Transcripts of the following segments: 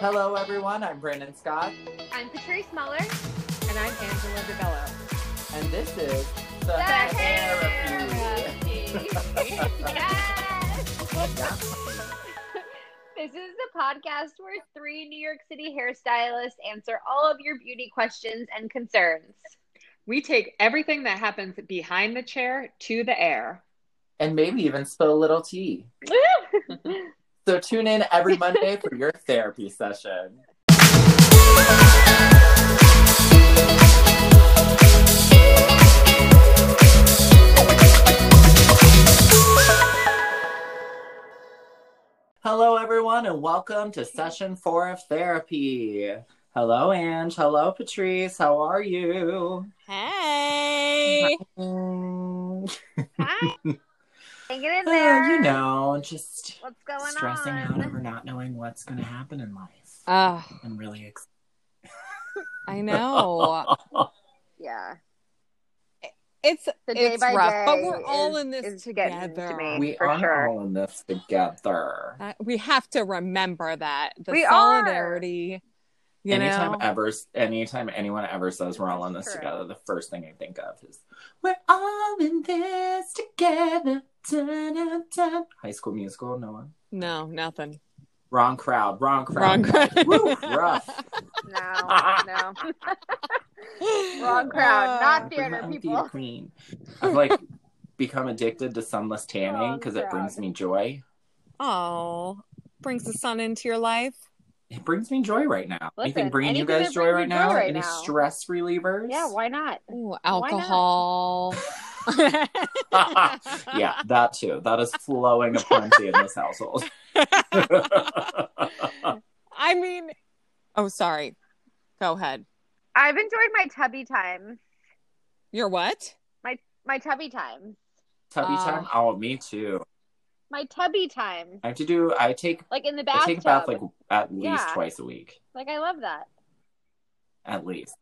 Hello, everyone. I'm Brandon Scott, I'm Patrice Muller. And I'm Angela DeBello. and this is the, The tHAIRapy. Yes. This is the podcast where three New York City hairstylists answer all of your beauty questions and concerns. We take everything that happens behind the chair to the air. and maybe even spill a little tea. So tune in every Monday for your therapy session. Hello, everyone, and welcome to session four of tHAIRapy. Hello, Ange. Hello, Patrice. How are you? Hey. Mm, Hi. Hang it in uh, there. you know, just What's going stressing on? out over not knowing what's going to happen in life. Oh, I'm really excited. I know. Yeah. It's The day it's by rough, but we're all is- in this is getting to together. me. we are sure. all in this together. Uh, we have to remember that the We are. Solidarity. You anytime know, ever, anytime anyone ever says we're all in this That's true. together, the first thing I think of is we're all in this together. Dun, dun, dun. High School Musical, no one. no, nothing. Wrong crowd. Wrong crowd. Wrong crowd. Woo, rough. No, no. Wrong crowd, not Bring theater my own people. queen. I've like become addicted to sunless tanning because it brings me joy. Oh, brings the sun into your life. It brings me joy right now. Listen, Anything bringing you guys joy right you now? joy right Any now. stress relievers? Yeah, why not? Ooh, not? alcohol. yeah, that too. That is flowing aplenty in this household. I mean, oh, sorry. Go ahead. I've enjoyed my tubby time. Your what? My tubby time. Tubby Uh, time? Oh, me too. My tubby time. I have to do. I take. Like in the bathtub. I take a bath like at least Yeah. twice a week. Like, I love that. At least.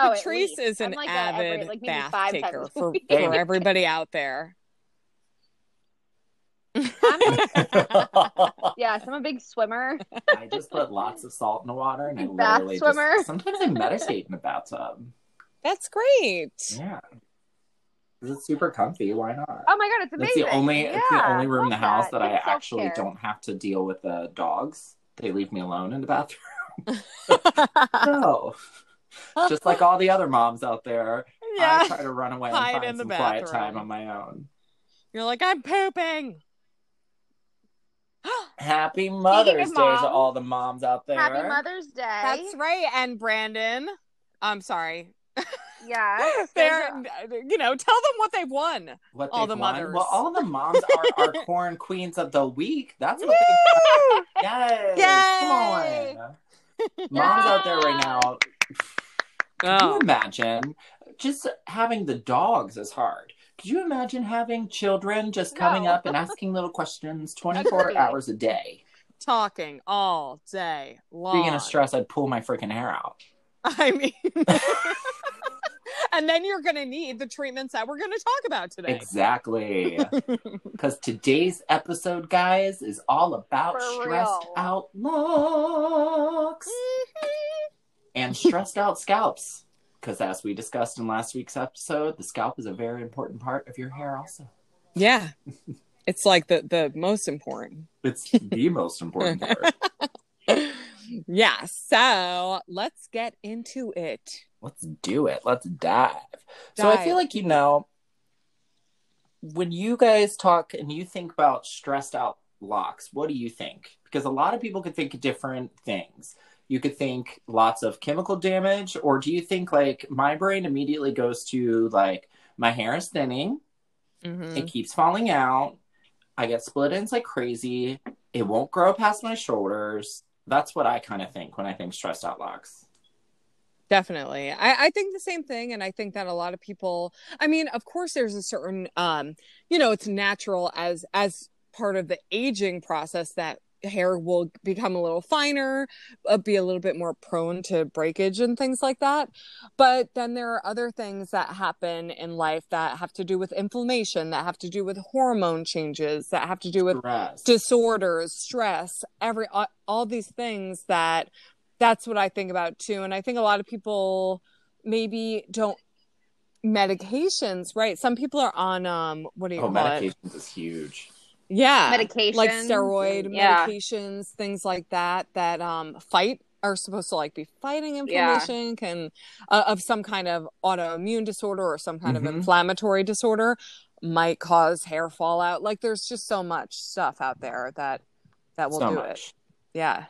Oh, at Patrice least. is I'm an like avid every- like maybe bath five taker for, for everybody out there. Yes, I'm a big swimmer. I just put lots of salt in the water and I Bath literally swimmer. just sometimes I meditate in the bathtub. That's great. Yeah. 'Cause It's super comfy. Why not? Oh my god, it's amazing. It's the only it's the only room in the house that, I actually self-care. don't have to deal with the dogs. They leave me alone in the bathroom. So just like all the other moms out there, I try to run away and Hide find in the some quiet time on my own. You're like, I'm pooping. Happy Mother's of Day to all the moms out there. Happy Mother's Day. That's right. And Brandon, I'm sorry. Yeah. They're, uh, you know, tell them what they've won. What all they've the won. mothers. Well, all the moms are our Quaran-queens of the week. That's what they Yes. Yay! Come on. Moms out there right now, Can you Oh, imagine just having the dogs is hard? Could you imagine having children just coming No. up and asking little questions 24 hours a day? talking all day long. Being in a stress, I'd pull my freaking hair out. I mean, and then you're going to need the treatments that we're going to talk about today. Exactly. Because today's episode, guys, is all about For stressed real. out looks mm-hmm. and stressed out scalps. Because as we discussed in last week's episode, the scalp is a very important part of your hair, also. Yeah. It's like the the most important. It's the most important part. yeah. So let's get into it. Let's do it. Let's dive. So I feel like you know when you guys talk and you think about stressed out locks, what do you think? Because a lot of people could think different things. You could think lots of chemical damage, or do you think like my brain immediately goes to like my hair is thinning, Mhm. it keeps falling out, I get split ends like crazy, it won't grow past my shoulders. That's what I kind of think when I think stressed out locks. Definitely. I, I think the same thing. And I think that a lot of people, I mean, of course, there's a certain, um, you know, it's natural as, as part of the aging process that hair will become a little finer, uh, be a little bit more prone to breakage and things like that. But then there are other things that happen in life that have to do with inflammation, that have to do with hormone changes, that have to do with Stress. disorders, stress, every all, all these things that that's what I think about too. And I think a lot of people maybe don't medications, right? Some people are on um what do you oh, call it? medications is huge. Yeah. Medications. Like steroid Yeah. medications, things like that that um fight are supposed to like be fighting inflammation can uh, of some kind of autoimmune disorder or some kind Mhm. of inflammatory disorder might cause hair fallout. Like there's just so much stuff out there that that will so do much. it. Yeah.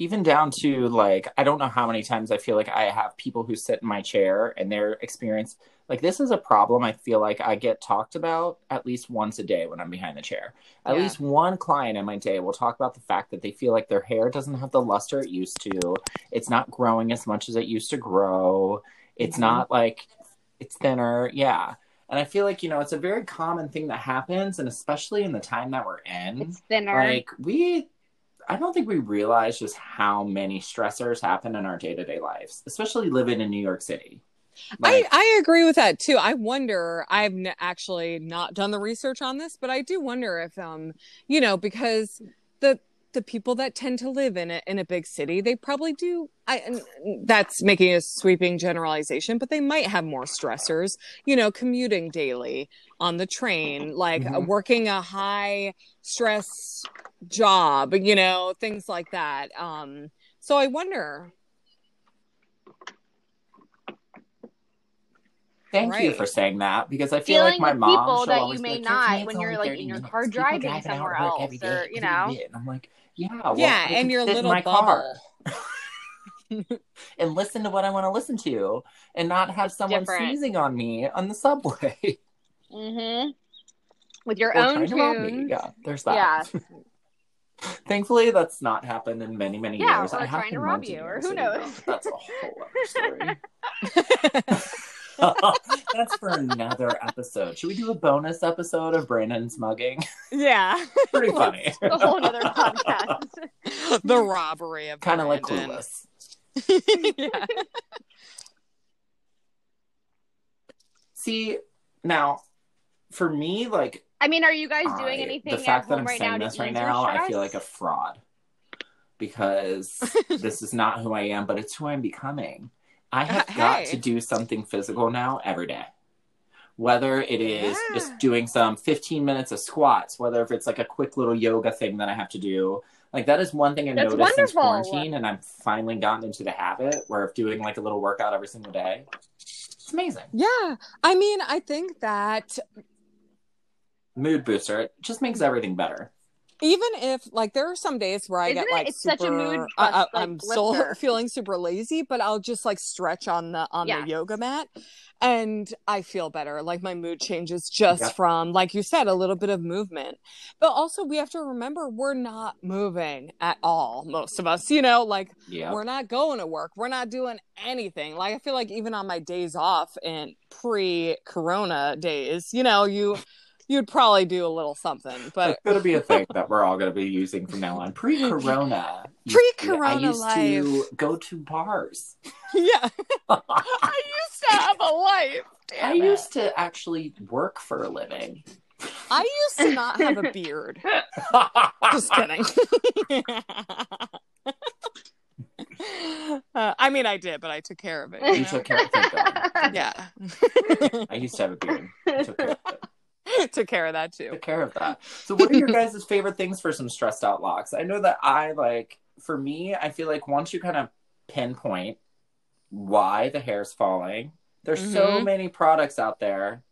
Even down to like i don't know how many times i feel like i have people who sit in my chair and their experience like this is a problem i feel like i get talked about at least once a day when i'm behind the chair at Yeah. least one client in my day will talk about the fact that they feel like their hair doesn't have the luster it used to it's not growing as much as it used to grow it's Mhm. not like it's thinner yeah and i feel like you know it's a very common thing that happens and especially in the time that we're in It's thinner. like we i don't think we realize just how many stressors happen in our day-to-day lives especially living in new york city Like, I, I agree with that too. I wonder. I've n- actually not done the research on this, but I do wonder if, um, you know, because the the people that tend to live in a in a big city, they probably do. I that's making a sweeping generalization, but they might have more stressors. You know, commuting daily on the train, like Mhm. working a high stress job. You know, things like that. Um, so I wonder. thank you for saying that because i feel like my mom people that you may not when you're, like, 30 in your car driving drive it out somewhere else, or, you know. and i'm like yeah well, yeah, and your little my bubble. car and listen to what i want to listen to and not have someone different. sneezing on me on the subway Mm-hmm. With your or own trying to rob me. tunes. yeah there's that Yeah. Thankfully, that's not happened in many, many Yeah, years. I have trying to rob you, or who knows? That's a whole other story. that's for another episode. Should we do a bonus episode of Brandon's mugging? yeah. Pretty funny. A whole nother podcast. the robbery of kind of like clueless. yeah. See, now for me, like I mean, are you guys doing I- anything the fact at that home I'm right saying now this right now, your I feel like a fraud because this is not who I am, but it's who I'm becoming. I have Hey. got to do something physical now every day. Whether it is Yeah. just doing some 15 minutes of squats, whether if it's like a quick little yoga thing that I have to do. Like that is one thing I've That's noticed since quarantine, and I've finally gotten into the habit where of doing like a little workout every single day. It's amazing. Yeah. I mean, I think that Mood booster. It just makes everything better. Even if like there are some days where I Isn't get it? like It's super, such a mood I, I, bust, like, I'm still feeling super lazy, but I'll just like stretch on the on Yeah. the yoga mat, and I feel better. Like my mood changes just Yeah. from like you said, a little bit of movement. But also we have to remember we're not moving at all. Most of us, you know, like Yeah. we're not going to work. We're not doing anything. Like I feel like even on my days off and pre-corona days, you know, you you'd probably do a little something. But It's going to be a thing that we're all going to be using from now on. Pre-corona, Pre-corona I used life. to go to bars. yeah, I I used to have a life. Damn it. used to actually work for a living. I used to not have a beard. Just kidding. uh, I mean, I did, but I took care of it. you You know? took care of God. yeah, I used to have a beard. I took care of it. took care of that too. Took care of that. So, what are your guys' favorite things for some stressed out locks? I know that I like. For me, I feel like once you kind of pinpoint why the hair's falling, there's so Mhm. many products out there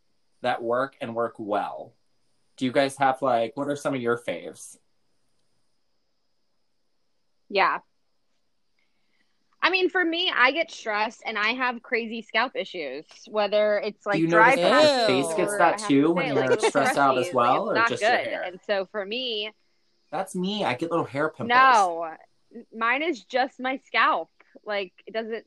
that work and work well. Do you guys have like what are some of your faves? Yeah. I mean, for me, I get stressed and I have crazy scalp issues. Whether it's like Do you dry notice your face gets that too when you're like, stressed out as well, like, or just not your hair? And so for me, That's me. I get little hair pimples. no, mine is just my scalp. Like it doesn't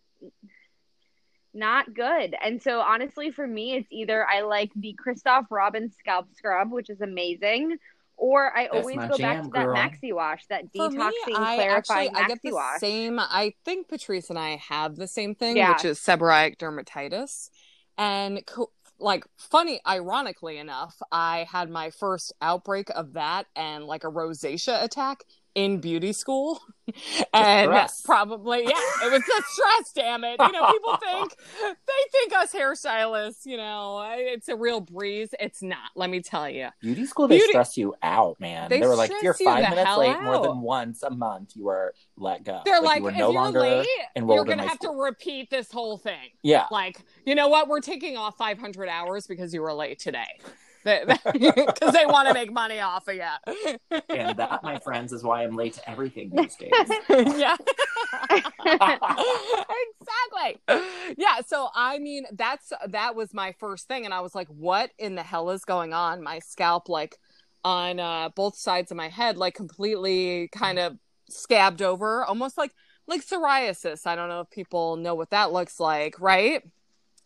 not good. And so honestly for me it's either I like the Christophe Robin scalp scrub, which is amazing, Or I That's always my go back jam, to that maxi wash, that For detoxing, me, I clarifying actually I get maxi the wash. same. I think Patrice and I have the same thing, Yeah. which is seborrheic dermatitis. And co- like funny, ironically enough, I had my first outbreak of that and like a rosacea attack in beauty school, and stress. probably yeah, it was the stress. Damn it! You know, people think they think us hairstylists, you know, it's a real breeze. It's not. Let me tell you. Beauty school, they Beauty- stress you out, man. They They, were like, you're stress you five minutes late more than once a month, you are let go. They're like, you were if no you're longer late, enrolled you're gonna have school. to repeat this whole thing. Yeah, Like, you know what? We're taking off 500 hours because you were late today. Because they want to make money off of you. and that, my friends, is why I'm late to everything these days. yeah. exactly. Yeah. So I mean, that's that was my first thing, and I was like, "What in the hell is going on?" My scalp, like on uh, both sides of my head, like completely kind of scabbed over, almost like like psoriasis. I don't know if people know what that looks like, right?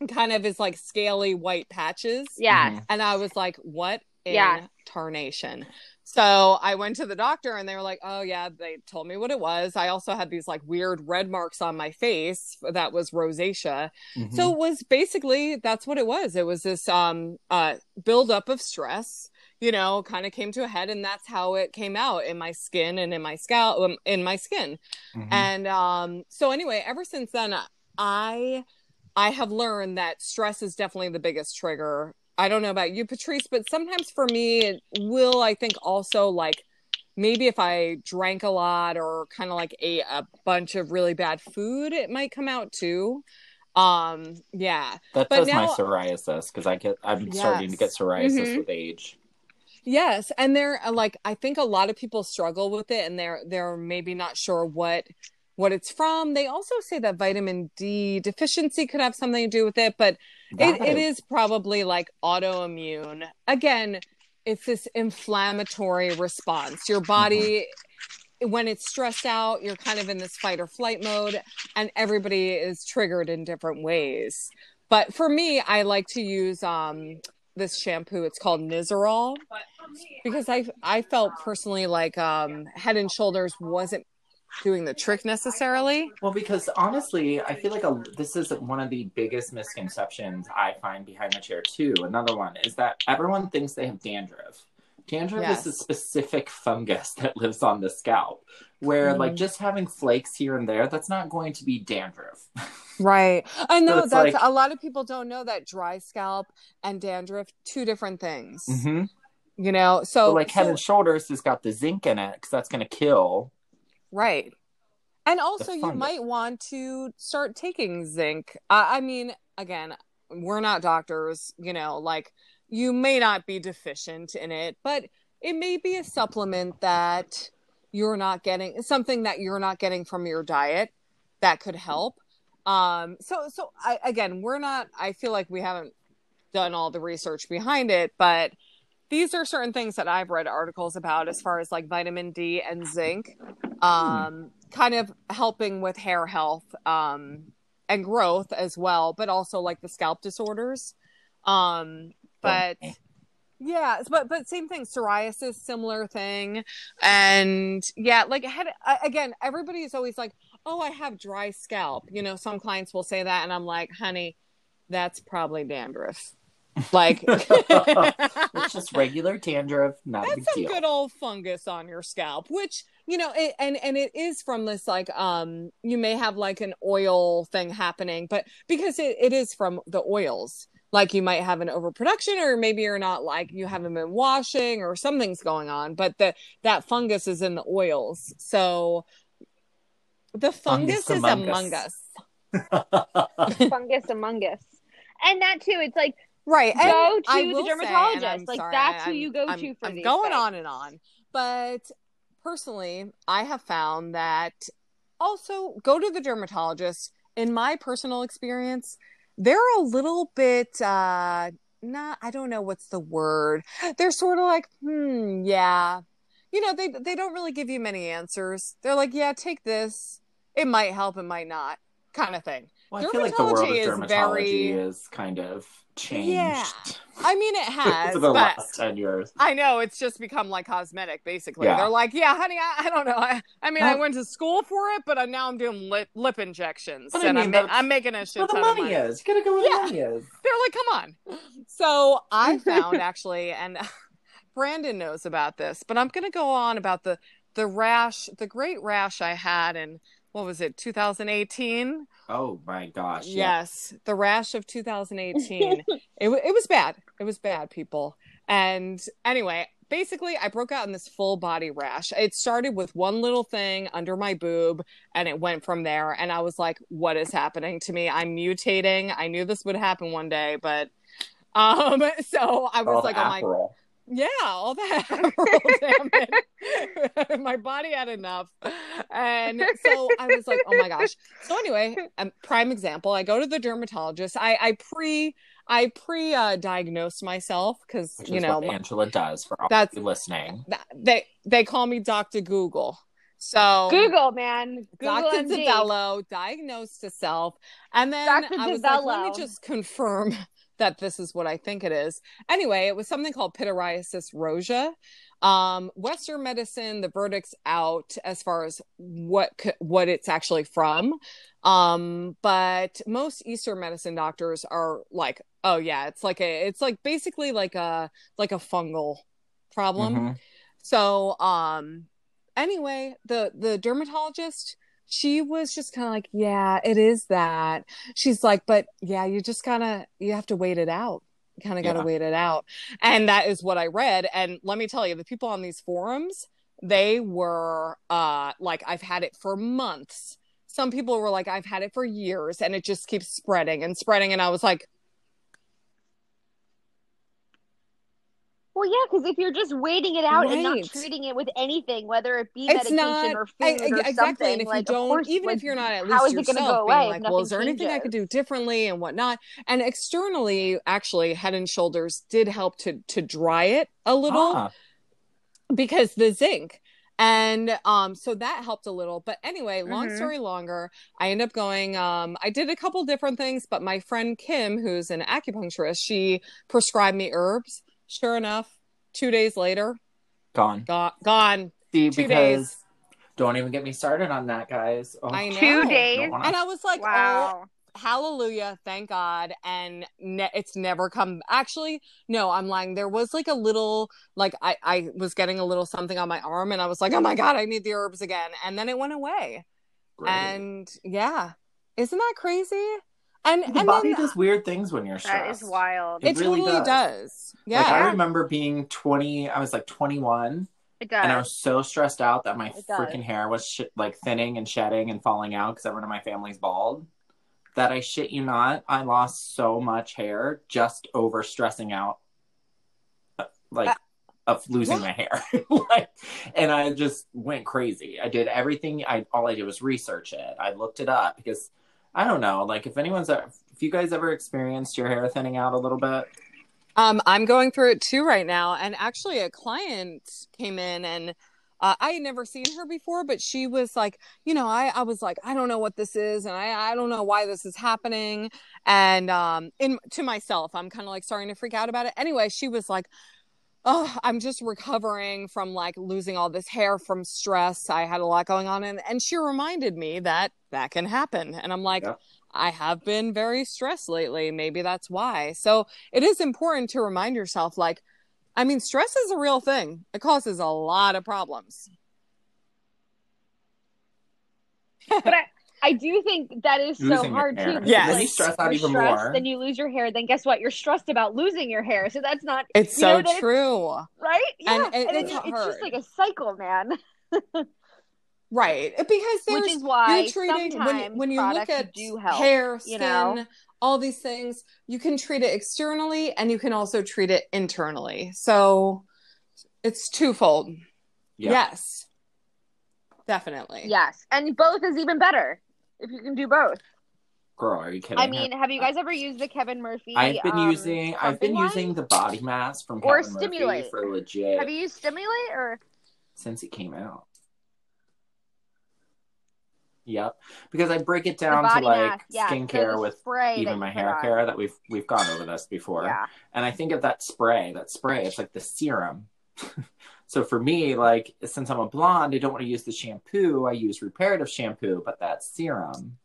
Kind of is like scaly white patches. yeah. Mhm. And I was like, what in Yeah. tarnation? So I went to the doctor and they were like, oh, yeah, they told me what it was. I also had these like weird red marks on my face that was rosacea. Mhm. So it was basically that's what it was. It was this um uh buildup of stress, you know, kind of came to a head and that's how it came out in my skin and in my scalp um, in my skin. Mhm. And um, so anyway, ever since then, I I have learned that stress is definitely the biggest trigger. I don't know about you, Patrice, but sometimes for me, it will I think also like maybe if I drank a lot or kind of like ate a bunch of really bad food, it might come out too. Um, yeah. that but does my psoriasis because I get I'm starting to get Yes. psoriasis Mhm. with age. Yes, and they're uh, like I think a lot of people struggle with it and they're they're maybe not sure what what it's from. They also say that vitamin D deficiency could have something to do with it, but it, That it I- is probably like autoimmune. Again, it's this inflammatory response. Your body when it's stressed out, you're kind of in this fight or flight mode and everybody is triggered in different ways. But for me, I like to use um this shampoo. It's called Nizoral because I I felt personally like um Head and Shoulders wasn't doing the trick necessarily. Well, because honestly, I feel like a, this is one of the biggest misconceptions I find behind the chair too. Another one is that everyone thinks they have dandruff. Dandruff Yes. is a specific fungus that lives on the scalp, where Mhm. like just having flakes here and there, that's not going to be dandruff. Right. I know it's that's like- a lot of people don't know that dry scalp and dandruff two different things. mm-hmm. You know, so So, like Head and Shoulders has got the zinc in it because that's going to kill. Right. And also, you might want to start taking zinc. Uh, I mean, again, we're not doctors, you know, like you may not be deficient in it, but it may be a supplement that you're not getting, something that you're not getting from your diet that could help. Um, so, so I, again, we're not, I feel like we haven't done all the research behind it, but these are certain things that I've read articles about as far as like vitamin D and zinc, um, kind of helping with hair health um, and growth as well, but also like the scalp disorders. Um, but Okay. yeah, but but same thing, psoriasis, similar thing, and yeah, like head I- again. Everybody is always like, "Oh, I have dry scalp." You know, some clients will say that, and I'm like, "Honey, that's probably dandruff." Like, It's just regular dandruff, not a that's big some deal. good old fungus on your scalp which you know it, and and it is from this like um you may have like an oil thing happening but because it, it is from the oils like you might have an overproduction or maybe you're not like you haven't been washing or something's going on but the that fungus is in the oils so the fungus, Fungus is among among us. us Fungus among us. And that too, it's like right and Go to I the will say, dermatologist. Like, sorry, that's who I'm- you go I'm- to for I'm these going things. on and on but personally i have found that also go to the dermatologist. In my personal experience they're a little bit uh not i don't know what's the word. They're sort of like hmm yeah. You know they they don't really give you many answers. They're like yeah take this. It might help it might not kind of thing Well, I feel like the world of Dermatology is very- is kind of changed Yeah. I mean, it has, for the but last 10 years. I know it's just become like cosmetic, basically. Yeah. They're like, yeah, honey, I, I don't know. I, I mean, I went to school for it, but uh, now I'm doing lip, lip injections, But I and mean, I'm, ma- I'm making a shit Where the money of money. is. You gotta go where Yeah. the money is. They're like, come on. So I found actually, and Brandon knows about this, but I'm going to go on about the the rash, the great rash I had in what was it, 2018? Oh my gosh. yeah. Yes, the rash of 2018. it, it was bad. It was bad, people. And anyway, basically, I broke out in this full body rash. It started with one little thing under my boob, and it went from there. And I was like, "What is happening to me? I'm mutating. I knew this would happen one day, but." Um, so I was All the like, oh my Aperol. Yeah, all that. My body had enough. And so I was like, oh my gosh. So anyway, um, prime example, I go to the dermatologist. I, I pre I pre uh, diagnosed myself because you know what Angela does for all That's- you listening. th- they they call me Dr. Google. So Google, man. Google Dr. MD. Diagnosed to self. And then Dr. I was like, let me just confirm that this is what I think it is. Anyway, it was something called pityriasis rosea. Um, Western medicine, the verdict's out as far as what what it's actually from. Um, but most Eastern medicine doctors are like, oh yeah, it's like a it's like basically like a like a fungal problem. Mhm. So, um, anyway, the the dermatologist, she was just kind of like, yeah, it is that. She's like, but yeah, you just gotta you have to wait it out. Kind of got to Yeah. wait it out, and that is what I read. And let me tell you, the people on these forums, they were uh like, I've had it for months. Some people were like, I've had it for years, and it just keeps spreading and spreading. And I was like, Well, yeah, because if you're just waiting it out and not treating it with anything, whether it be It's medication not- or food I- or exactly. something, And if like, you of don't, course, even like, if you're not at how least is it going to yourself go being away? like, if well, is there anything I could do differently and whatnot? And externally, actually, Head and Shoulders did help to to dry it a little Ah, because the zinc. And um, so that helped a little. But anyway, long Mhm. story longer, I end up going. Um, I did a couple different things, but my friend Kim, who's an acupuncturist, she prescribed me herbs. Sure enough, two days later, gone. gone. gone. See, Two days. don't even get me started on that, guys. Oh, I know. Two days? don't And I was like, oh, Wow. hallelujah thank god and ne- it's never come actually no i'm lying there was like a little like i i was getting a little something on my arm and i was like oh my god i need the herbs again and then it went away Great. and yeah isn't that crazy and the and body then does weird things when you're That stressed. is wild. It it, really totally does. does, yeah Like I remember being 20, I was like 21, It does. and I was so stressed out that my It does. freaking hair was sh- like thinning and shedding and falling out because everyone in my family's bald. That I shit you not, I lost so much hair just over stressing out, uh, like Uh, of losing yeah. my hair. like, and I just went crazy. I did everything. I all I did was research it. I looked it up because I don't know. Like if anyone's, if you guys ever experienced your hair thinning out a little bit, Um, I'm going through it too right now. And actually, a client came in and uh, I had never seen her before, but she was like, you know, I, I was like, I don't know what this is. And I, I don't know why this is happening. And um, in to myself, I'm kind of like starting to freak out about it. Anyway, she was like, oh, I'm just recovering from like losing all this hair from stress. I had a lot going on. And, and she reminded me that that can happen. And I'm like, Yeah. I have been very stressed lately. Maybe that's why. So it is important to remind yourself like, I mean, stress is a real thing, it causes a lot of problems. but I, I do think that is so Losing your hard hair. too. because, Yes. like, Then you stress out even stressed, more. Then you lose your hair. Then guess what? You're stressed about losing your hair. So that's not It's so know, that- true. right. Yeah, And it- then it's you- it's just like a cycle, man. Right. Because there's Which is why you're treating when, sometimes when you look at do help, hair, skin, you know? all these things, you can treat it externally and you can also treat it internally. So it's twofold. Yeah. Yes. Definitely. Yes, and both is even better if you can do both. girl, are you kidding? I mean, have you guys ever used the Kevin Murphy? I've been um, using I've been pumping using the body mass from Or Kevin Stimulate. Murphy for legit Have you used Stimulate or? since it came out. Yep. Because I break it down to like mask, yeah. skincare the with spray even my hair on. care that we've we've gone over this before. Yeah. And I think of that spray, that spray, it's like the serum. so for me, like since I'm a blonde, I don't want to use the shampoo. I use reparative shampoo, but that serum.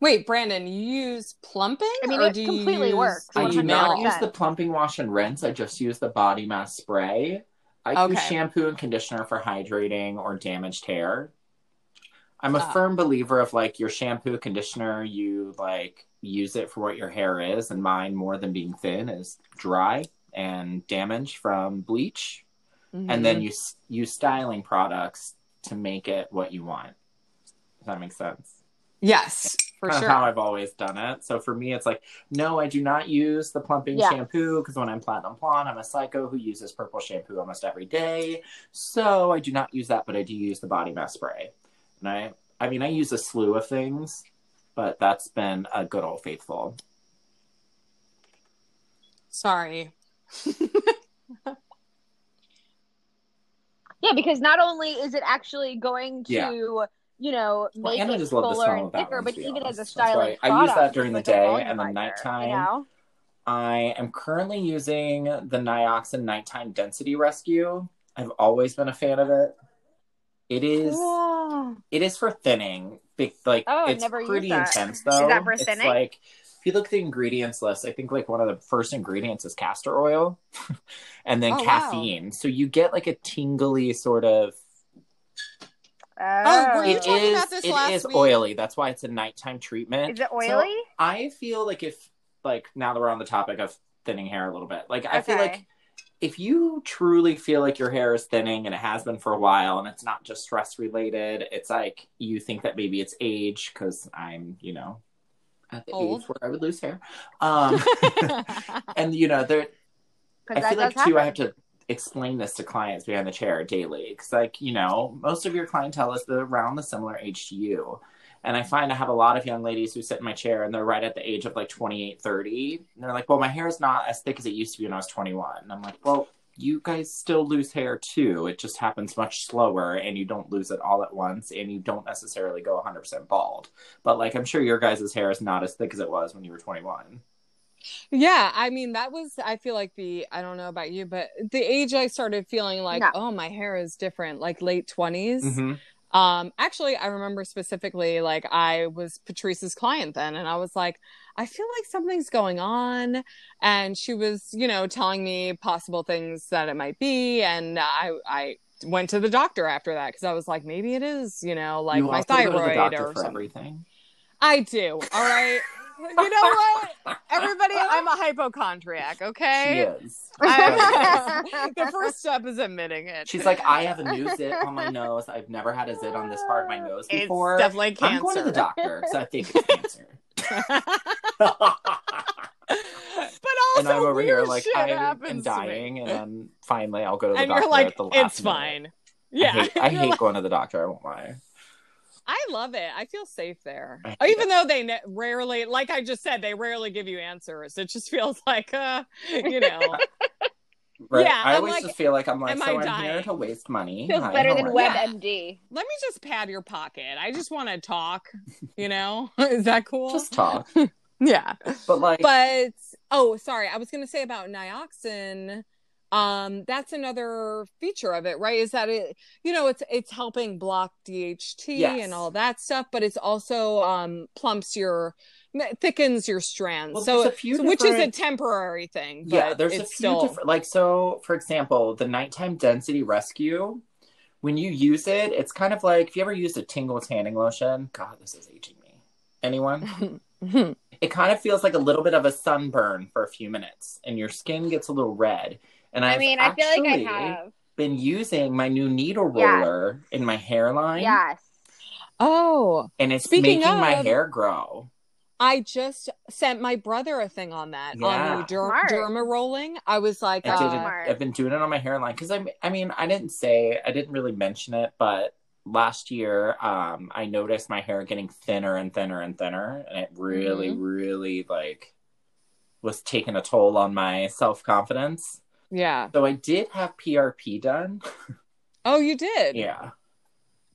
Wait, Brandon, you use plumping? I mean, or it do you completely use works. I do not use the plumping wash and rinse. I just use the body mass spray. I use shampoo and conditioner for hydrating or damaged hair. I'm a Ah. firm believer of like your shampoo conditioner, you like use it for what your hair is, and mine more than being thin is dry and damage from bleach. Mhm. And then you use styling products to make it what you want. Does that make sense? yes, for sure. how I've always done it. So for me, it's like, no, I do not use the plumping Yeah. shampoo because when I'm platinum blonde, I'm a psycho who uses purple shampoo almost every day. So I do not use that, but I do use the body mass spray. And I, I mean, I use a slew of things, but that's been a good old faithful. Sorry. Yeah, because not only is it actually going to, Yeah. you know, Well, make and I it just fuller and thicker, one, but even as a styling I use that during the day and the nighttime. You know? I am currently using the Nioxin Nighttime Density Rescue. I've always been a fan of it. It is. Cool. It is for thinning. Like Oh, it's never pretty intense Is though. that for It's thinning? like you look at the ingredients list, I think like one of the first ingredients is castor oil, and then Oh, wow. caffeine. So you get like a tingly sort of. Oh, were you It talking is. about this It last is week? oily. That's why it's a nighttime treatment. Is it So oily? I feel like if like now that we're on the topic of thinning hair a little bit, like I feel like if you truly feel like your hair is thinning and it has been for a while and it's not just stress related, it's like you think that maybe it's age because I'm, you know, at the Old. age where I would lose hair. Um, and you know, there, I feel like too, I have to explain this to clients behind the chair daily because, like, you know, most of your clientele is the, around the similar age to you. And I find I have a lot of young ladies who sit in my chair and they're right at the age of like 28, 30. And they're like, well, my hair is not as thick as it used to be when I was 21. And I'm like, well, you guys still lose hair too. It just happens much slower and you don't lose it all at once and you don't necessarily go 100% bald. But like, I'm sure your guys' hair is not as thick as it was when you were 21. Yeah, I mean that was I feel like the I don't know about you, but the age I started feeling like, No. oh, my hair is different, like late 20s. Mm-hmm. Um actually I remember specifically like I was Patrice's client then and I was like, I feel like something's going on and she was, you know, telling me possible things that it might be and I I went to the doctor after that because I was like maybe it is, you know, like you my also go to the thyroid or something. everything. I do. All right. you know what? Everybody, I'm a hypochondriac, okay? She is. I- the first step is admitting it. She's like, I have a new zit on my nose. I've never had a zit on this part of my nose before. it's definitely cancer. I'm going to the doctor because I think it's cancer. But also, and I'm over here like I am dying, and then finally I'll go to the and doctor. you're like, at the last it's minute. fine. I Yeah, hate, I hate like- going to the doctor. I won't lie. I love it. I feel safe there, I even though they ne- rarely, like I just said, they rarely give you answers. It just feels like, uh, you know, Right? Yeah, I I'm always like, just feel like I'm like, so I I'm here to waste money. Feels Hi, better than are you? Yeah. WebMD. let me just pad your pocket. I just want to talk. You know, is that cool? Just talk, yeah. but like, but oh sorry i was going to say about nioxin um that's another feature of it right is that it you know it's it's helping block dht Yes. and all that stuff but it's also um plumps your thickens your strands Well, so, there's a few so- which is a temporary thing but yeah, there's a few still different, like, so for example, the nighttime density rescue. When you use it, it's kind of like if you ever used a tingle tanning lotion. God, this is aging me. Anyone? it kind of feels like a little bit of a sunburn for a few minutes and your skin gets a little red. And I I've mean, I feel like I have. been using my new needle Yes. roller in my hairline Yes. oh and it's Speaking making my hair grow. I just sent my brother a thing on that Yeah. on the der- derma rolling i was like I uh, I've been doing it on my hairline because I, I mean, I didn't say, I didn't really mention it, but last year, um, I noticed my hair getting thinner and thinner and thinner, and it really, Mm-hmm. really like was taking a toll on my self confidence. yeah So I did have PRP done. Oh, you did. Yeah.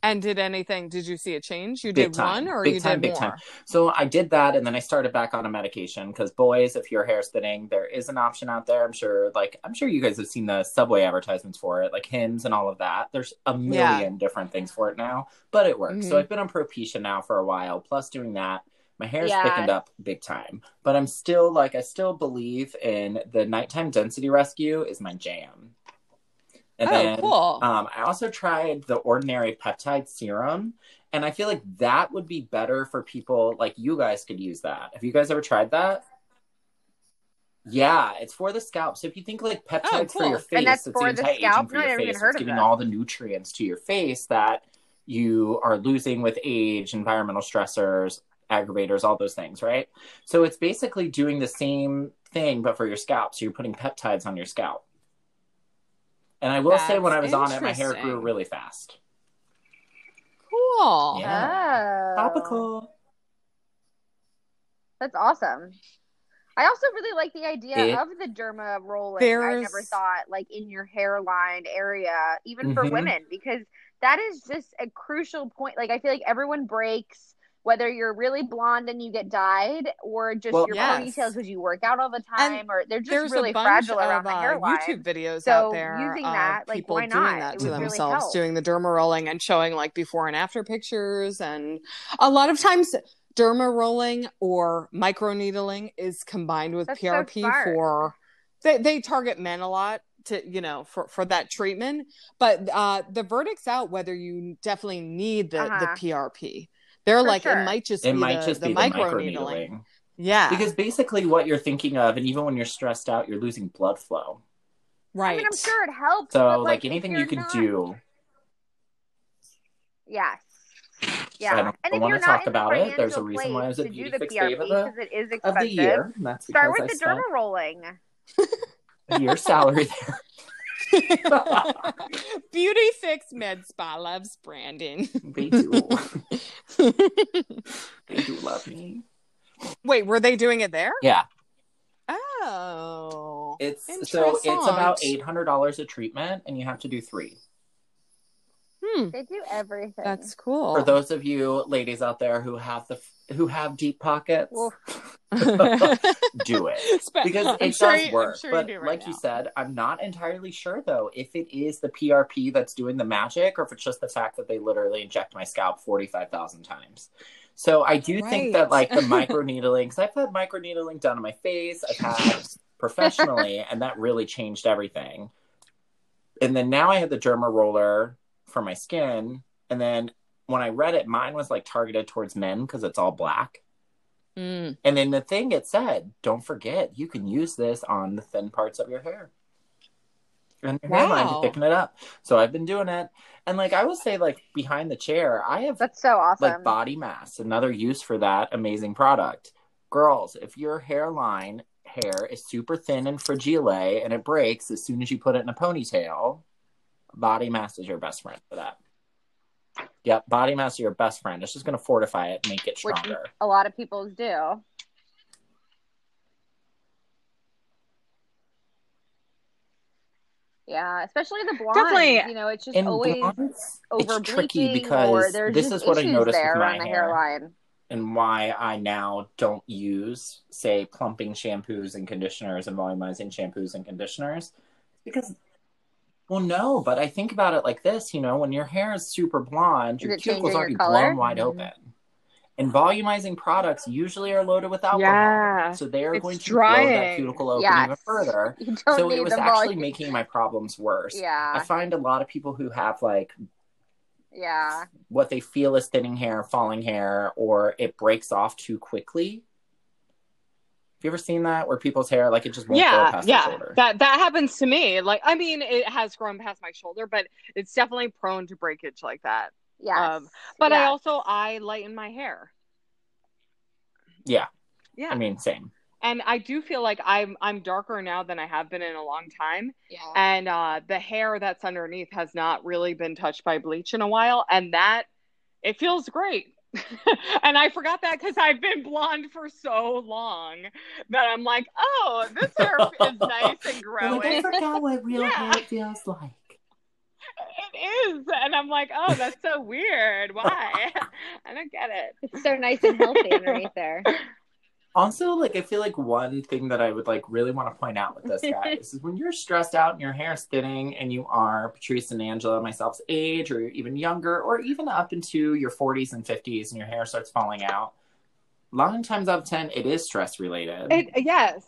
And did anything? Did you see a change? You Big did time. one, or Big you time, did big more? time. So I did that, and then I started back on a medication because boys, if you're hair thinning, there is an option out there. I'm sure, like I'm sure you guys have seen the Subway advertisements for it, like Hims and all of that. There's a Yeah. million different things for it now, but it works. So Mhm. I've been on Propecia now for a while. Plus, doing that, my hair's Yeah. thickened up big time. But I'm still like, I still believe in the nighttime density rescue is my jam. And oh, then, cool. um, I also tried the ordinary peptide serum, and I feel like that would be better for people like you guys could use that. Have you guys ever tried that? Yeah, it's for the scalp. So if you think like peptides for cool. your face, And that's it's for the scalp? for No, your face. It's giving that. all the nutrients to your face that you are losing with age, environmental stressors, aggravators, all those things, right? So it's basically doing the same thing but for your scalp. So you're putting peptides on your scalp. And I will say when I was on it, my hair grew really fast. cool. Yeah. Oh. Topical. That's awesome. I also really like the idea It- of the derma rolling. I never thought like in your hairline area, even for Mhm. women, because that is just a crucial point. Like I feel like everyone breaks, whether you're really blonde and you get dyed, or just Well, your yes. ponytails because you work out all the time, or they're just really fragile of around the uh, hairline. YouTube videos So, out there using that, like, people why doing not? that It to would really themselves, doing the derma rolling and showing like before and after pictures. And a lot of times, derma rolling or microneedling is combined with That's PRP smart. for they they target men a lot to you know for for that treatment. But uh, the verdict's out whether you definitely need the the Uh-huh. PRP. They're For like sure. it might just It be might the, just the be the microneedling. microneedling. Yeah, Because basically what you're thinking of, and even when you're stressed out, you're losing blood flow. right. I mean, I'm sure it helps. So like, like anything you can not- do. Yes. So Yeah. I don't and if want you're to not talk in the about it. There's a reason why I was place a to beauty do the fix PRP of the, because it is of the year. That's Start with the I spent derma rolling. a year's salary there. Beauty Fix Med Spa loves Brandon. They do. they do love me. Wait, were they doing it there? Yeah. Oh. It's so it's about eight hundred dollars a treatment, and you have to do three. Hmm, They do everything. that's cool. For those of you ladies out there who have the who have deep pockets, do it. Because I'm it sure does you- work. sure but do right like you said, I'm not entirely sure though if it is the PRP that's doing the magic or if it's just the fact that they literally inject my scalp 45,000 times. So I do think that like the microneedling, because I've had microneedling done on my face, I've had professionally, and that really changed everything. And then now I have the derma roller for my skin. And then when I read it, mine was like targeted towards men because it's all black. Mm. And then the thing it said, don't forget, you can use this on the thin parts of your hair. And your hairline to Wow. thicken it up. So I've been doing it. And like I will say, like behind the chair, I have that's so awesome. like body mass, another use for that amazing product. Girls, if your hairline hair is super thin and fragile and it breaks as soon as you put it in a ponytail, body mass is your best friend for that. Yep, body mass is your best friend. It's just going to fortify it, make it Which- stronger. a lot of people do. Yeah, especially the blondes. Definitely. You know, it's just And always blondes, over it's tricky because this is what I noticed there with my around the hair. hairline. and why I now don't use, say, plumping shampoos and conditioners and volumizing shampoos and conditioners. Because, well, no, but I think about it like this you know, when your hair is super blonde, your cuticles already color? blown wide Mhm. open. And volumizing products usually are loaded with alcohol. Yeah. So they are It's going to blow that cuticle open Yes. even further. So it was actually volume. making my problems worse. Yeah. I find a lot of people who have like yeah. what they feel is thinning hair, falling hair, or it breaks off too quickly. Have you ever seen that where people's hair like it just won't grow yeah past the yeah shoulder? that that happens to me like i mean it has grown past my shoulder but it's definitely prone to breakage like that Yeah. Um, but i also i lighten my hair Yeah. yeah I mean, same. and i do feel like i'm i'm darker now than i have been in a long time yeah. and uh the hair that's underneath has not really been touched by bleach in a while and that it feels great and I forgot that because I've been blonde for so long that I'm like, oh, this hair is nice and You're like, I growing. forgot what real Yeah. hair feels like. It is. And I'm like, oh, that's so weird. Why? I don't get it. It's so nice and healthy underneath there. Also, like I feel like one thing that I would like really want to point out with this, guys, is when you're stressed out and your hair is thinning, and you are Patrice and Angela, myself's age, or even younger, or even up into your 40s and 50s, and your hair starts falling out. Nine times out of ten, it is stress related. It, yes.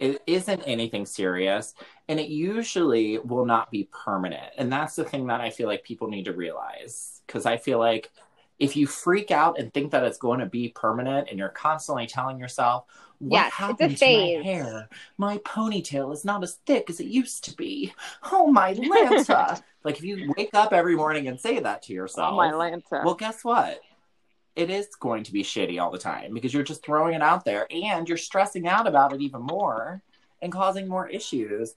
it isn't anything serious, and it usually will not be permanent. And that's the thing that I feel like people need to realize, because I feel like if you freak out and think that it's going to be permanent and you're constantly telling yourself what Yes, it's a happened to my hair my ponytail is not as thick as it used to be oh my lanta like if you wake up every morning and say that to yourself Oh, my Lanta. well guess what it is going to be shitty all the time because you're just throwing it out there and you're stressing out about it even more and causing more issues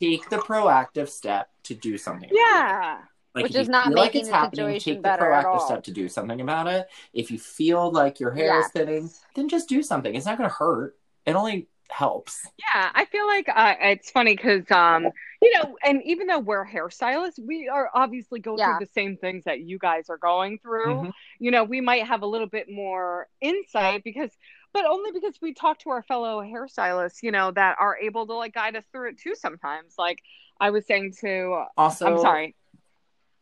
take the proactive step to do something about it. yeah. Like Which if is not feel like making it's the happening, situation take the better at proactive all. step to do something about it. If you feel like your hair is thinning, then just do something. It's not going to hurt. It only helps. Yeah, I feel like uh, it's funny because, um, you know, and even though we're hairstylists, we are obviously going Yeah. through the same things that you guys are going through. Mhm. You know, we might have a little bit more insight because, but only because we talk to our fellow hairstylists, you know, that are able to like guide us through it too sometimes. Like I was saying to, Also, I'm sorry.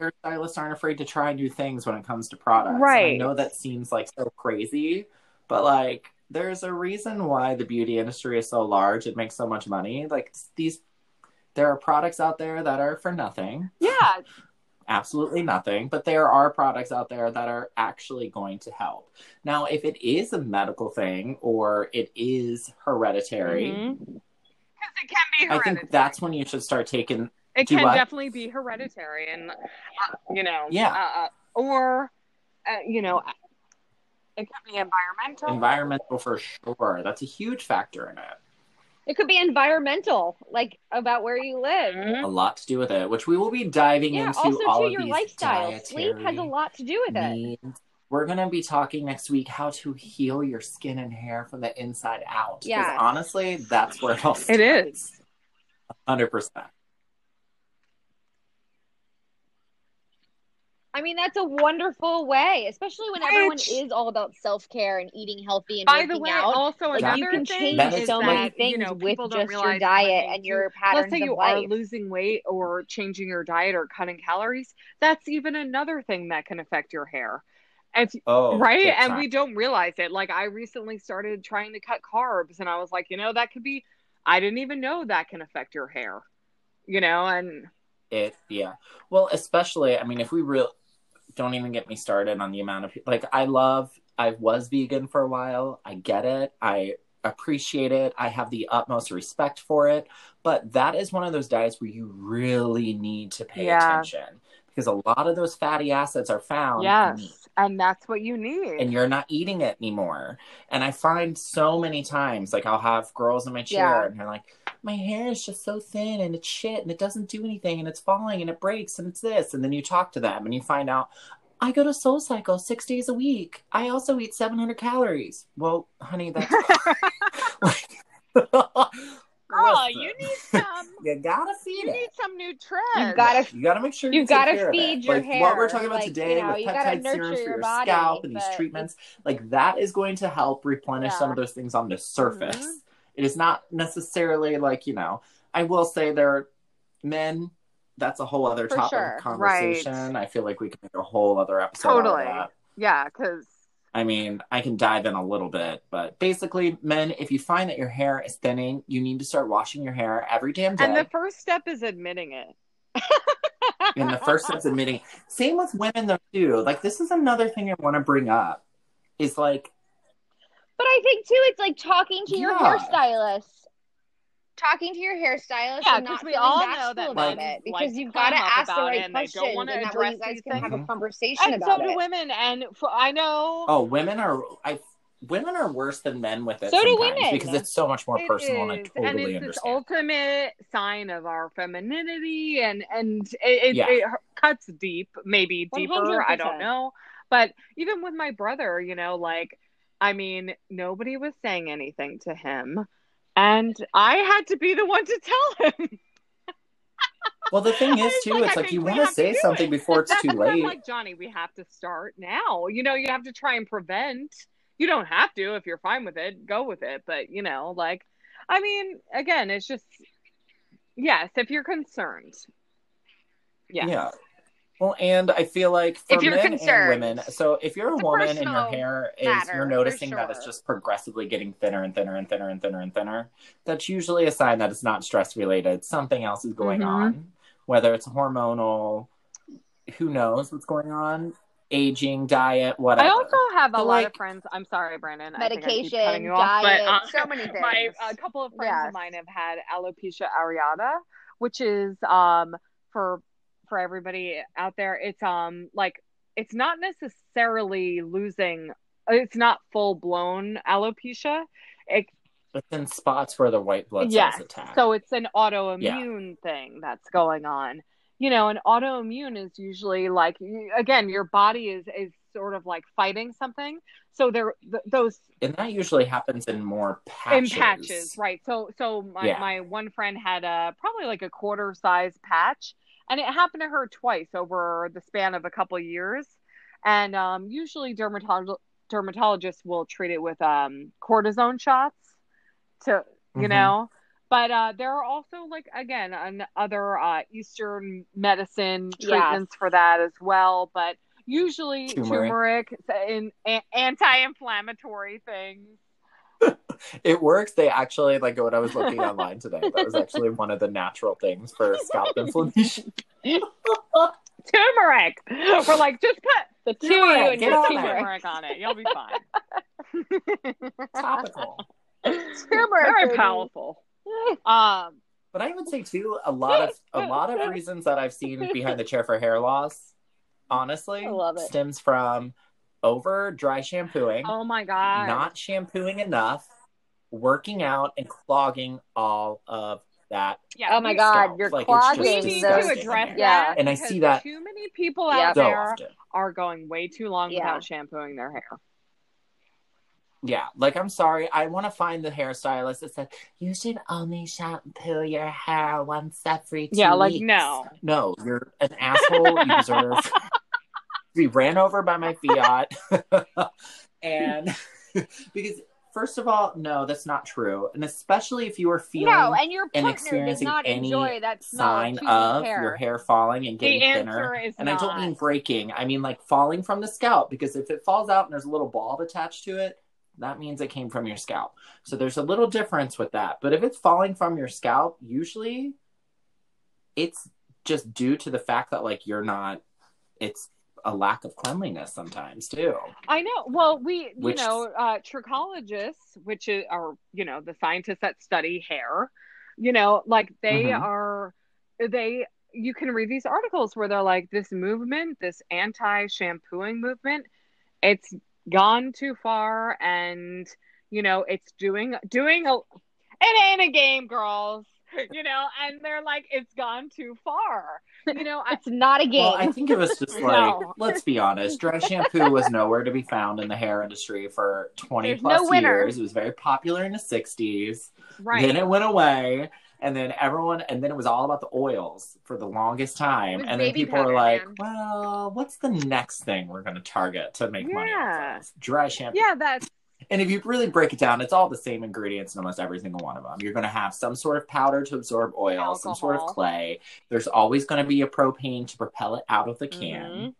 Hairstylists aren't afraid to try new things when it comes to products. And I know that seems like so crazy, but like there's a reason why the beauty industry is so large. It makes so much money. Like these, there are products out there that are for nothing. Yeah, absolutely nothing, but there are products out there that are actually going to help. Now, if it is a medical thing or it is hereditary, mm-hmm. because it can be I think that's when you should start taking. It do can what? definitely be hereditary and uh, you know Yeah. uh, uh, or uh, you know it could be environmental Environmental for sure. That's a huge factor in it. It could be environmental, like about where you live. A lot to do with it, which we will be diving Yeah, into also all to of your these lifestyle. Sleep has a lot to do with it. We're going to be talking next week how to heal your skin and hair from the inside out. Yes. honestly, that's where it all starts. It is. 100%. I mean, that's a wonderful way, especially when everyone is all about self care and eating healthy and by working the way out. also Like another you can thing change That is so that, many things you know, with people don't just your realize diet one thing, and too. your let's patterns say of you life. are losing weight or changing your diet or cutting calories that's even another thing that can affect your hair and Oh, right and time. we don't realize it like i recently started trying to cut carbs and i was like you know that could be i didn't even know that can affect your hair you know and It yeah. Well, especially I mean, if we real don't even get me started on the amount of like I love. I was vegan for a while. I get it. I appreciate it. I have the utmost respect for it. But that is one of those diets where you really need to pay Yeah. attention because a lot of those fatty acids are found yes and that's what you need and you're not eating it anymore. And I find so many times, like I'll have girls in my chair Yeah. and they're like, my hair is just so thin and it's shit and it doesn't do anything and it's falling and it breaks and it's this. And then you talk to them and you find out, I go to SoulCycle six days a week. I also eat 700 calories. Well, honey, that's. girl you need some you gotta feed you it. need some new nutrition You've gotta You gotta make sure you You've take gotta care of it. feed your like, hair, What we're talking about like, today you know, with peptide nurture serums for your your body, scalp and these treatments, like that is going to help replenish some of those things on the surface. Mhm. It is not necessarily like you know. I will say there are men. That's a whole other For topic sure. of conversation. I feel like we could make a whole other episode. Totally. Out of that. yeah because I mean, I can dive in a little bit, but basically, men, if you find that your hair is thinning, you need to start washing your hair every damn day. and the first step is admitting it and the first step's admitting. Same with women though too. Like this is another thing I want to bring up. Is like But I think too, it's like talking to your Yeah. hairstylist. Talking to your hairstylist Yeah, and 'cause not we all know that about men it because like you've got to ask the right and they don't questions, wanna and that way you address guys these can have a conversation and about so do it. women and for, i know oh, women are I women are worse than men with it. So do women. because it's so much more It personal, and I is, totally and it's this understand. ultimate sign of our femininity and and it, it, Yeah. it cuts deep maybe deeper i 100%. don't know but even with my brother you know like i mean nobody was saying anything to him and i had to be the one to tell him Well, the thing is too, like, it's I like you want to say something it. before it's That's too late. like Johnny, we have to start now. You know, you have to try and prevent. You don't have to if you're fine with it, go with it. But you know, like, I mean, again, it's just yes, if you're concerned. Yes. Yeah. Well, and I feel like for If you're men concerned. and women, so if you're a woman and your hair is matter, you're for noticing that it's just progressively getting thinner and thinner and thinner and thinner and thinner, that's usually a sign that it's not stress related. Something else is going Mhm. on, whether it's hormonal, who knows what's going on, aging, diet, whatever. I also have a But, lot like- of friends. I'm sorry, Brandon. I I keep Medication, you off, but, diet, uh, so many things. My a couple of friends Yes. of mine have had alopecia areata, which is um for for everybody out there. It's um like it's not necessarily losing. It's not full blown alopecia. It, it's in spots where the white blood cells yes, attack. so it's an autoimmune thing that's going on. You know, an autoimmune is usually like again, your body is is sort of like fighting something. So there, th- those and that usually happens in more patches. in patches right so so my, Yeah. my one friend had a probably like a quarter size patch and it happened to her twice over the span of a couple years and um, usually dermatolog- dermatologists will treat it with um, cortisone shots to you Mhm. know but uh, there are also like again an, other uh, eastern medicine Yes. treatments for that as well but usually Turmeric. turmeric in a- anti-inflammatory things It works. They actually like when I was looking online today. That was actually one of the natural things for scalp inflammation. turmeric. We're like, just put The two Turmeric, and get your on turmeric. turmeric on it. You'll be fine. Topical. Turmeric, Very powerful. Um, But I would say too, a lot of a lot of reasons that I've seen behind the chair for hair loss, honestly, I love it. stems from over dry shampooing, oh my god. not shampooing enough, working out, and clogging all of that. yeah, Oh my we- God, scalp. you're Like, clogging We need to disgusting. address Yeah. that. And I see that- too many people out so there often. are going way too long Yeah. without shampooing their hair. Yeah, like I'm sorry, I want to find the hairstylist that said you should only shampoo your hair once every two Yeah, like weeks." no. No, you're an asshole. You deserve to be ran over by my Fiat. and because, first of all, no, that's not true. And especially if you are feeling No, and your and partner does experiencing not any enjoy that sign of hair. your hair falling and getting The thinner. And I don't mean breaking, I mean like falling from the scalp because if it falls out and there's a little bulb attached to it, that means it came from your scalp. So there's a little difference with that. But if it's falling from your scalp, usually it's just due to the fact that like you're not it's a lack of cleanliness sometimes too. I know. Well, we, Which- you know, uh, trichologists, which is, are, you know, the scientists that study hair, you know, like they Mhm. are, they, you can read these articles where they're like, this movement, this anti shampooing movement, it's gone too far and, you know, it's doing, doing a, it ain't a game, girls, you know, and they're like, it's gone too far. You know, I, It's not a game. Well, I think it was just like, No. let's be honest, dry shampoo was nowhere to be found in the hair industry for 20 There's plus no winner. years. It was very popular in the 60s. right. Then it went away. And then everyone, and then it was all about the oils for the longest time. And then people powder, were like, man. well, what's the next thing we're going to target to make money Yeah. off of? Dry shampoo. yeah, that's, And if you really break it down, it's all the same ingredients in almost every single one of them. You're going to have some sort of powder to absorb oil, some sort of clay. There's always going to be a propane to propel it out of the can, Mhm.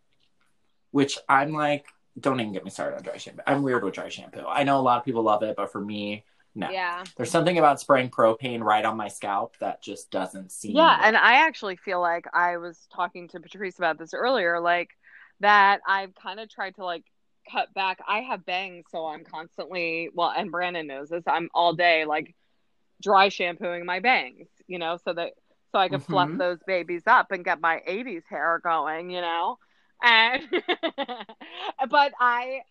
which I'm like, don't even get me started on dry shampoo. I'm weird with dry shampoo. I know a lot of people love it, but for me, no. yeah. There's something about spraying propane right on my scalp that just doesn't seem. Yeah, and I actually feel like I was talking to Patrice about this earlier, like that I've kind of tried to like cut back. I have bangs, so I'm constantly well, and Brandon knows this. I'm all day like dry shampooing my bangs, you know, so that so I can fluff Mhm. those babies up and get my 80s hair going, you know. And but I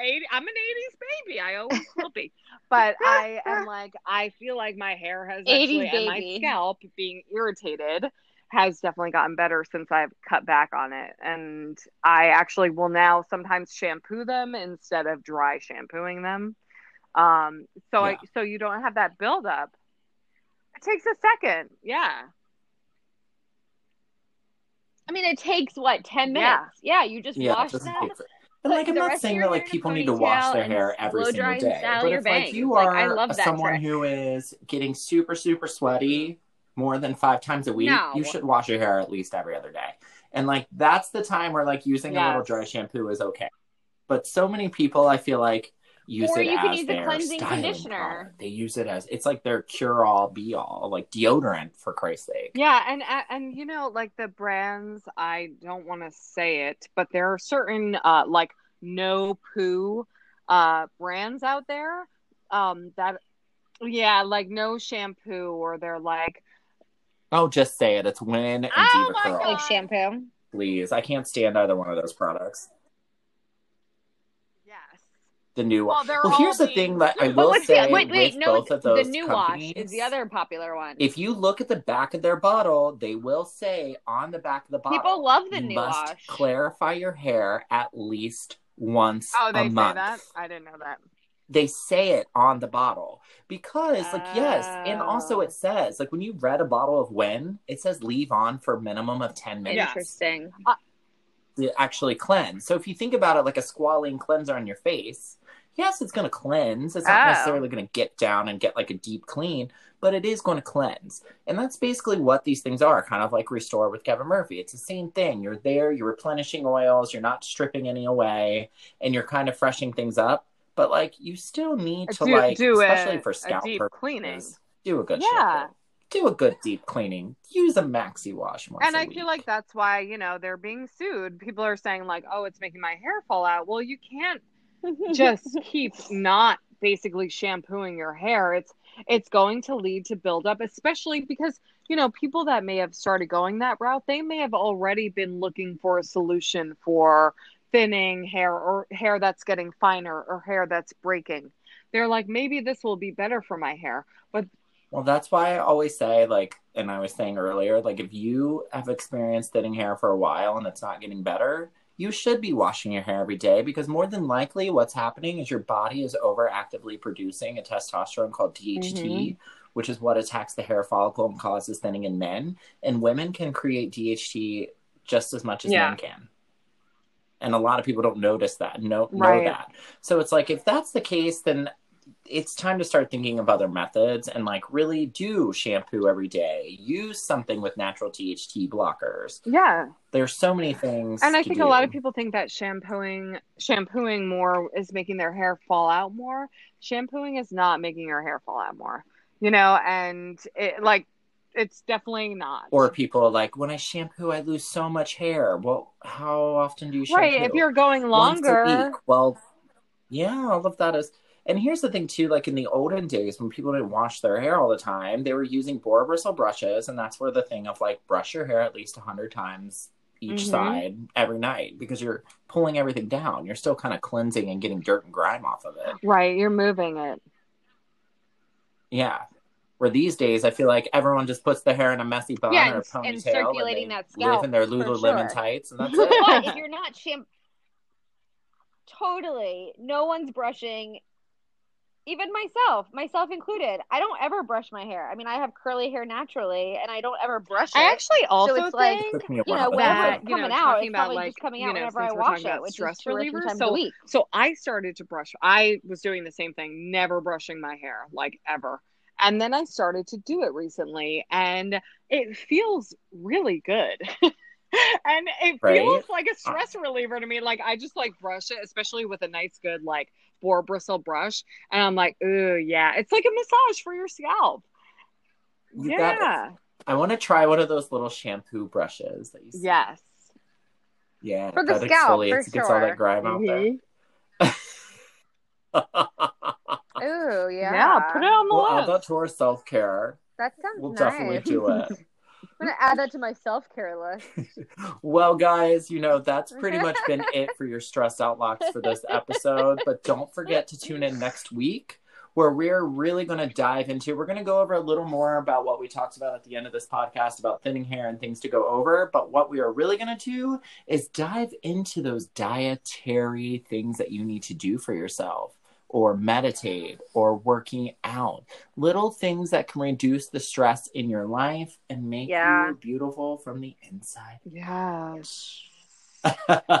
80, I'm an 80s baby. I always will be. But I am like I feel like my hair has 80s actually and my scalp being irritated has definitely gotten better since I've cut back on it. And I actually will now sometimes shampoo them instead of dry shampooing them. Um so I so you don't have that buildup. It takes a second. Yeah. I mean, it takes what ten minutes? Yeah, you just Yeah, wash doesn't that. take for- And like I'm not saying that like hair in a people need to wash their hair every single day. But if like bangs. you Like, are I love someone trick. who is getting super super sweaty more than five times a week, No. you should wash your hair at least every other day. And like that's the time where like using a little dry shampoo is okay. But so many people, I feel like use Or it you can as use a their cleansing conditioner. product. They use it as it's like their cure all be all, like deodorant for Christ's sake. Yeah, and and you know, like the brands, I don't want to say it, but there are certain uh like no poo uh brands out there um that yeah, like no shampoo or they're like Oh, just say it. It's WEN and Oh Deva my Curl. God. Like shampoo. Please, I can't stand either one of those products. yes. The new Well, one. they're Well, here's the being- thing that I will say the wait, wait, with no, both of the those new companies, wash is the other popular one. If you look at the back of their bottle, they will say on the back of the bottle, People love the you new must wash. clarify your hair at least once Oh, they a say month. that? I didn't know that. They say it on the bottle because, like, yes, and also Oh. it says, like, when you read a bottle of when it says leave on for a minimum of ten minutes. Interesting. Uh, to actually cleanse. So if you think about it like a squalene cleanser on your face, yes, it's going to cleanse. It's not Oh. necessarily going to get down and get like a deep clean, but it is going to cleanse. And that's basically what these things are, kind of like Restore with Kevin Murphy. It's the same thing. You're there, you're replenishing oils, you're not stripping any away, and you're kind of freshening things up. But like you still need to do, like, do especially a, for scalp deep purposes, cleaning. do a good Yeah. shampoo. Do a good deep cleaning. Use a maxi wash once and a I week. feel like that's why, you know, they're being sued. People are saying like, "Oh, it's making my hair fall out." Well, you can't just keep not basically shampooing your hair. It's it's going to lead to buildup, especially because, you know, people that may have started going that route, they may have already been looking for a solution for thinning hair or hair that's getting finer or hair that's breaking. They're like, maybe this will be better for my hair. But Well, that's why I always say, like, and I was saying earlier, like, if you have experienced thinning hair for a while and it's not getting better, you should be washing your hair every day because more than likely what's happening is your body is overactively producing a testosterone called DHT, mm-hmm. which is what attacks the hair follicle and causes thinning in men. And women can create DHT just as much as Yeah. men can. And a lot of people don't notice that, know, know Right. that. So it's like, if that's the case, then it's time to start thinking of other methods and like really do shampoo every day. Use something with natural DHT blockers. yeah, There's so many things. And I think do. a lot of people think that shampooing shampooing more is making their hair fall out more. Shampooing is not making your hair fall out more. You know, and it like it's definitely not. Or people are like, when I shampoo, I lose so much hair. Well, how often do you shampoo? right, if you're going Once a longer, week. Well, yeah, all of that is. And here's the thing too, like in the olden days when people didn't wash their hair all the time, they were using boar bristle brushes, and that's where the thing of like brush your hair at least hundred times each Mhm. side every night because you're pulling everything down. You're still kind of cleansing and getting dirt and grime off of it. right, you're moving it. Yeah. Where these days, I feel like everyone just puts their hair in a messy bun Yeah, or a ponytail and circulating they that live in their Lululemon sure. tights, and that's it. but if you're not shampoo, totally, no one's brushing. Even myself, myself included, I don't ever brush my hair. I mean, I have curly hair naturally, and I don't ever brush it. I actually also it's like, think Took you know, but whenever that, it's you know, coming out, it's about, probably like, just coming you out know, whenever I wash it, about which is stress two or three relievers, times so- a week. So I started to brush. I was doing the same thing, never brushing my hair, like ever. And then I started to do it recently, and it feels really good. and it Right? feels like a stress reliever to me. Like I just like brush it, especially with a nice, good like boar bristle brush, and I'm like, ooh, yeah, it's like a massage for your scalp. You yeah. I want to try one of those little shampoo brushes that you see. Yes. Yeah. For the scalp, for gets all that grime out Mhm. there. Ooh, yeah. Yeah. Put it on the we'll add that to our self care. That sounds We'll nice. definitely do it. I'm gonna add that to my self care list. well, guys, you know, that's pretty much been it for your stressed out locks for this episode. But don't forget to tune in next week where we're really going to dive into, we're going to go over a little more about what we talked about at the end of this podcast about thinning hair and things to go over. But what we are really going to do is dive into those dietary things that you need to do for yourself. Or meditate or working out. Little things that can reduce the stress in your life and make Yeah. you beautiful from the inside. Yeah.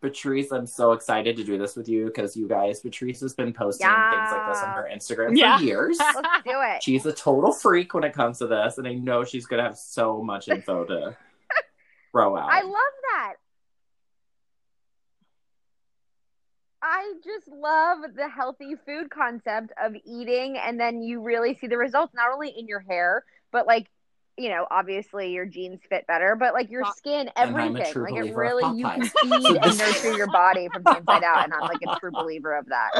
Patrice, I'm so excited to do this with you because you guys, Patrice has been posting things like this on her Instagram Yeah. for years. Let's do it. She's a total freak when it comes to this, and I know she's gonna have so much info to throw out. I love that. I just love the healthy food concept of eating, and then you really see the results not only in your hair, but like, you know, obviously your jeans fit better, but like your skin, and I'm a everything. Like it really, you can feed and nurture your body from the inside out, and I'm like a true believer of that.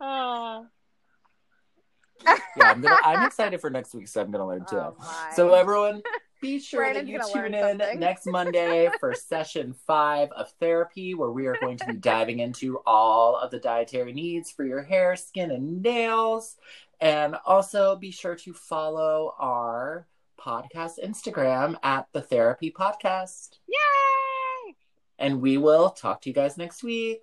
Uh, yeah, I'm, gonna, I'm excited for next week, so I'm gonna learn too. Oh. So everyone, be sure Brandon's that you tune in something. next Monday for session five of tHAIRapy, where we are going to be diving into all of the dietary needs for your hair, skin, and nails. And also be sure to follow our podcast Instagram at the tHAIRapy Podcast. yay! And we will talk to you guys next week.